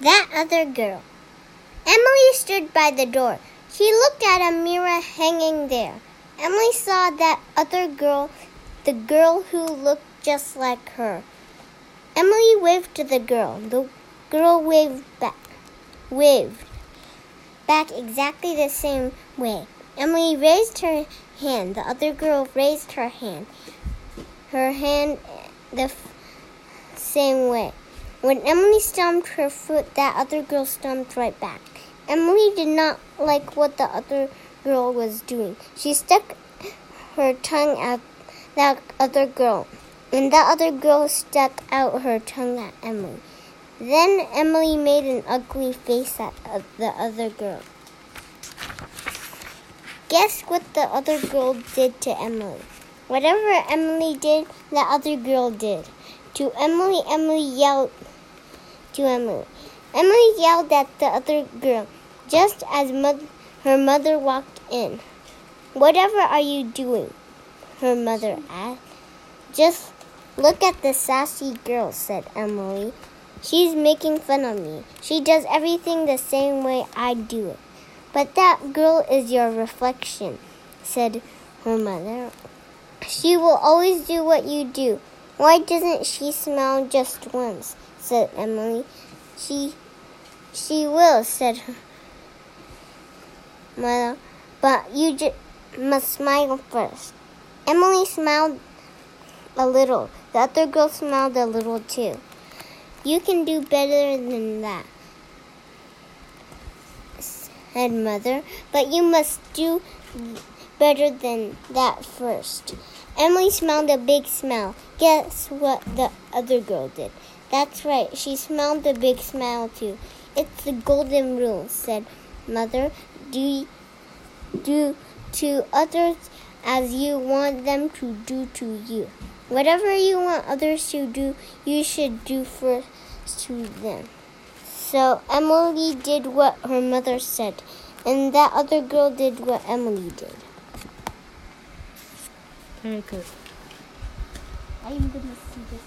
That other girl. Emily stood by the door. She looked at a mirror hanging there. Emily saw that other girl, the girl who looked just like her. Emily waved to the girl. The girl waved back. Waved back exactly the same way. Emily raised her hand. The other girl raised her hand. Her hand the f- same way. When Emily stomped her foot, that other girl stomped right back. Emily did not like what the other girl was doing. She stuck her tongue at that other girl, and that other girl stuck out her tongue at Emily. Then Emily made an ugly face at the other girl. Guess what the other girl did to Emily? Whatever Emily did, the other girl did. To Emily, Emily yelled to Emily. Emily yelled at the other girl just as mo- her mother walked in. Whatever are you doing? Her mother asked. Just look at the sassy girl, said Emily. She's making fun of me. She does everything the same way I do it. But that girl is your reflection, said her mother. She will always do what you do. Why doesn't she smile just once? said Emily. She she will, said her mother. But you must smile first. Emily smiled a little. The other girl smiled a little too. You can do better than that, said Mother, but you must do better than that first. Emily smelled a big smell. Guess what the other girl did? That's right, she smelled a big smell too. It's the golden rule, said Mother. Do, do to others as you want them to do to you. Whatever you want others to do, you should do first to them. So Emily did what her mother said, and that other girl did what Emily did. Very good. I am gonna see this.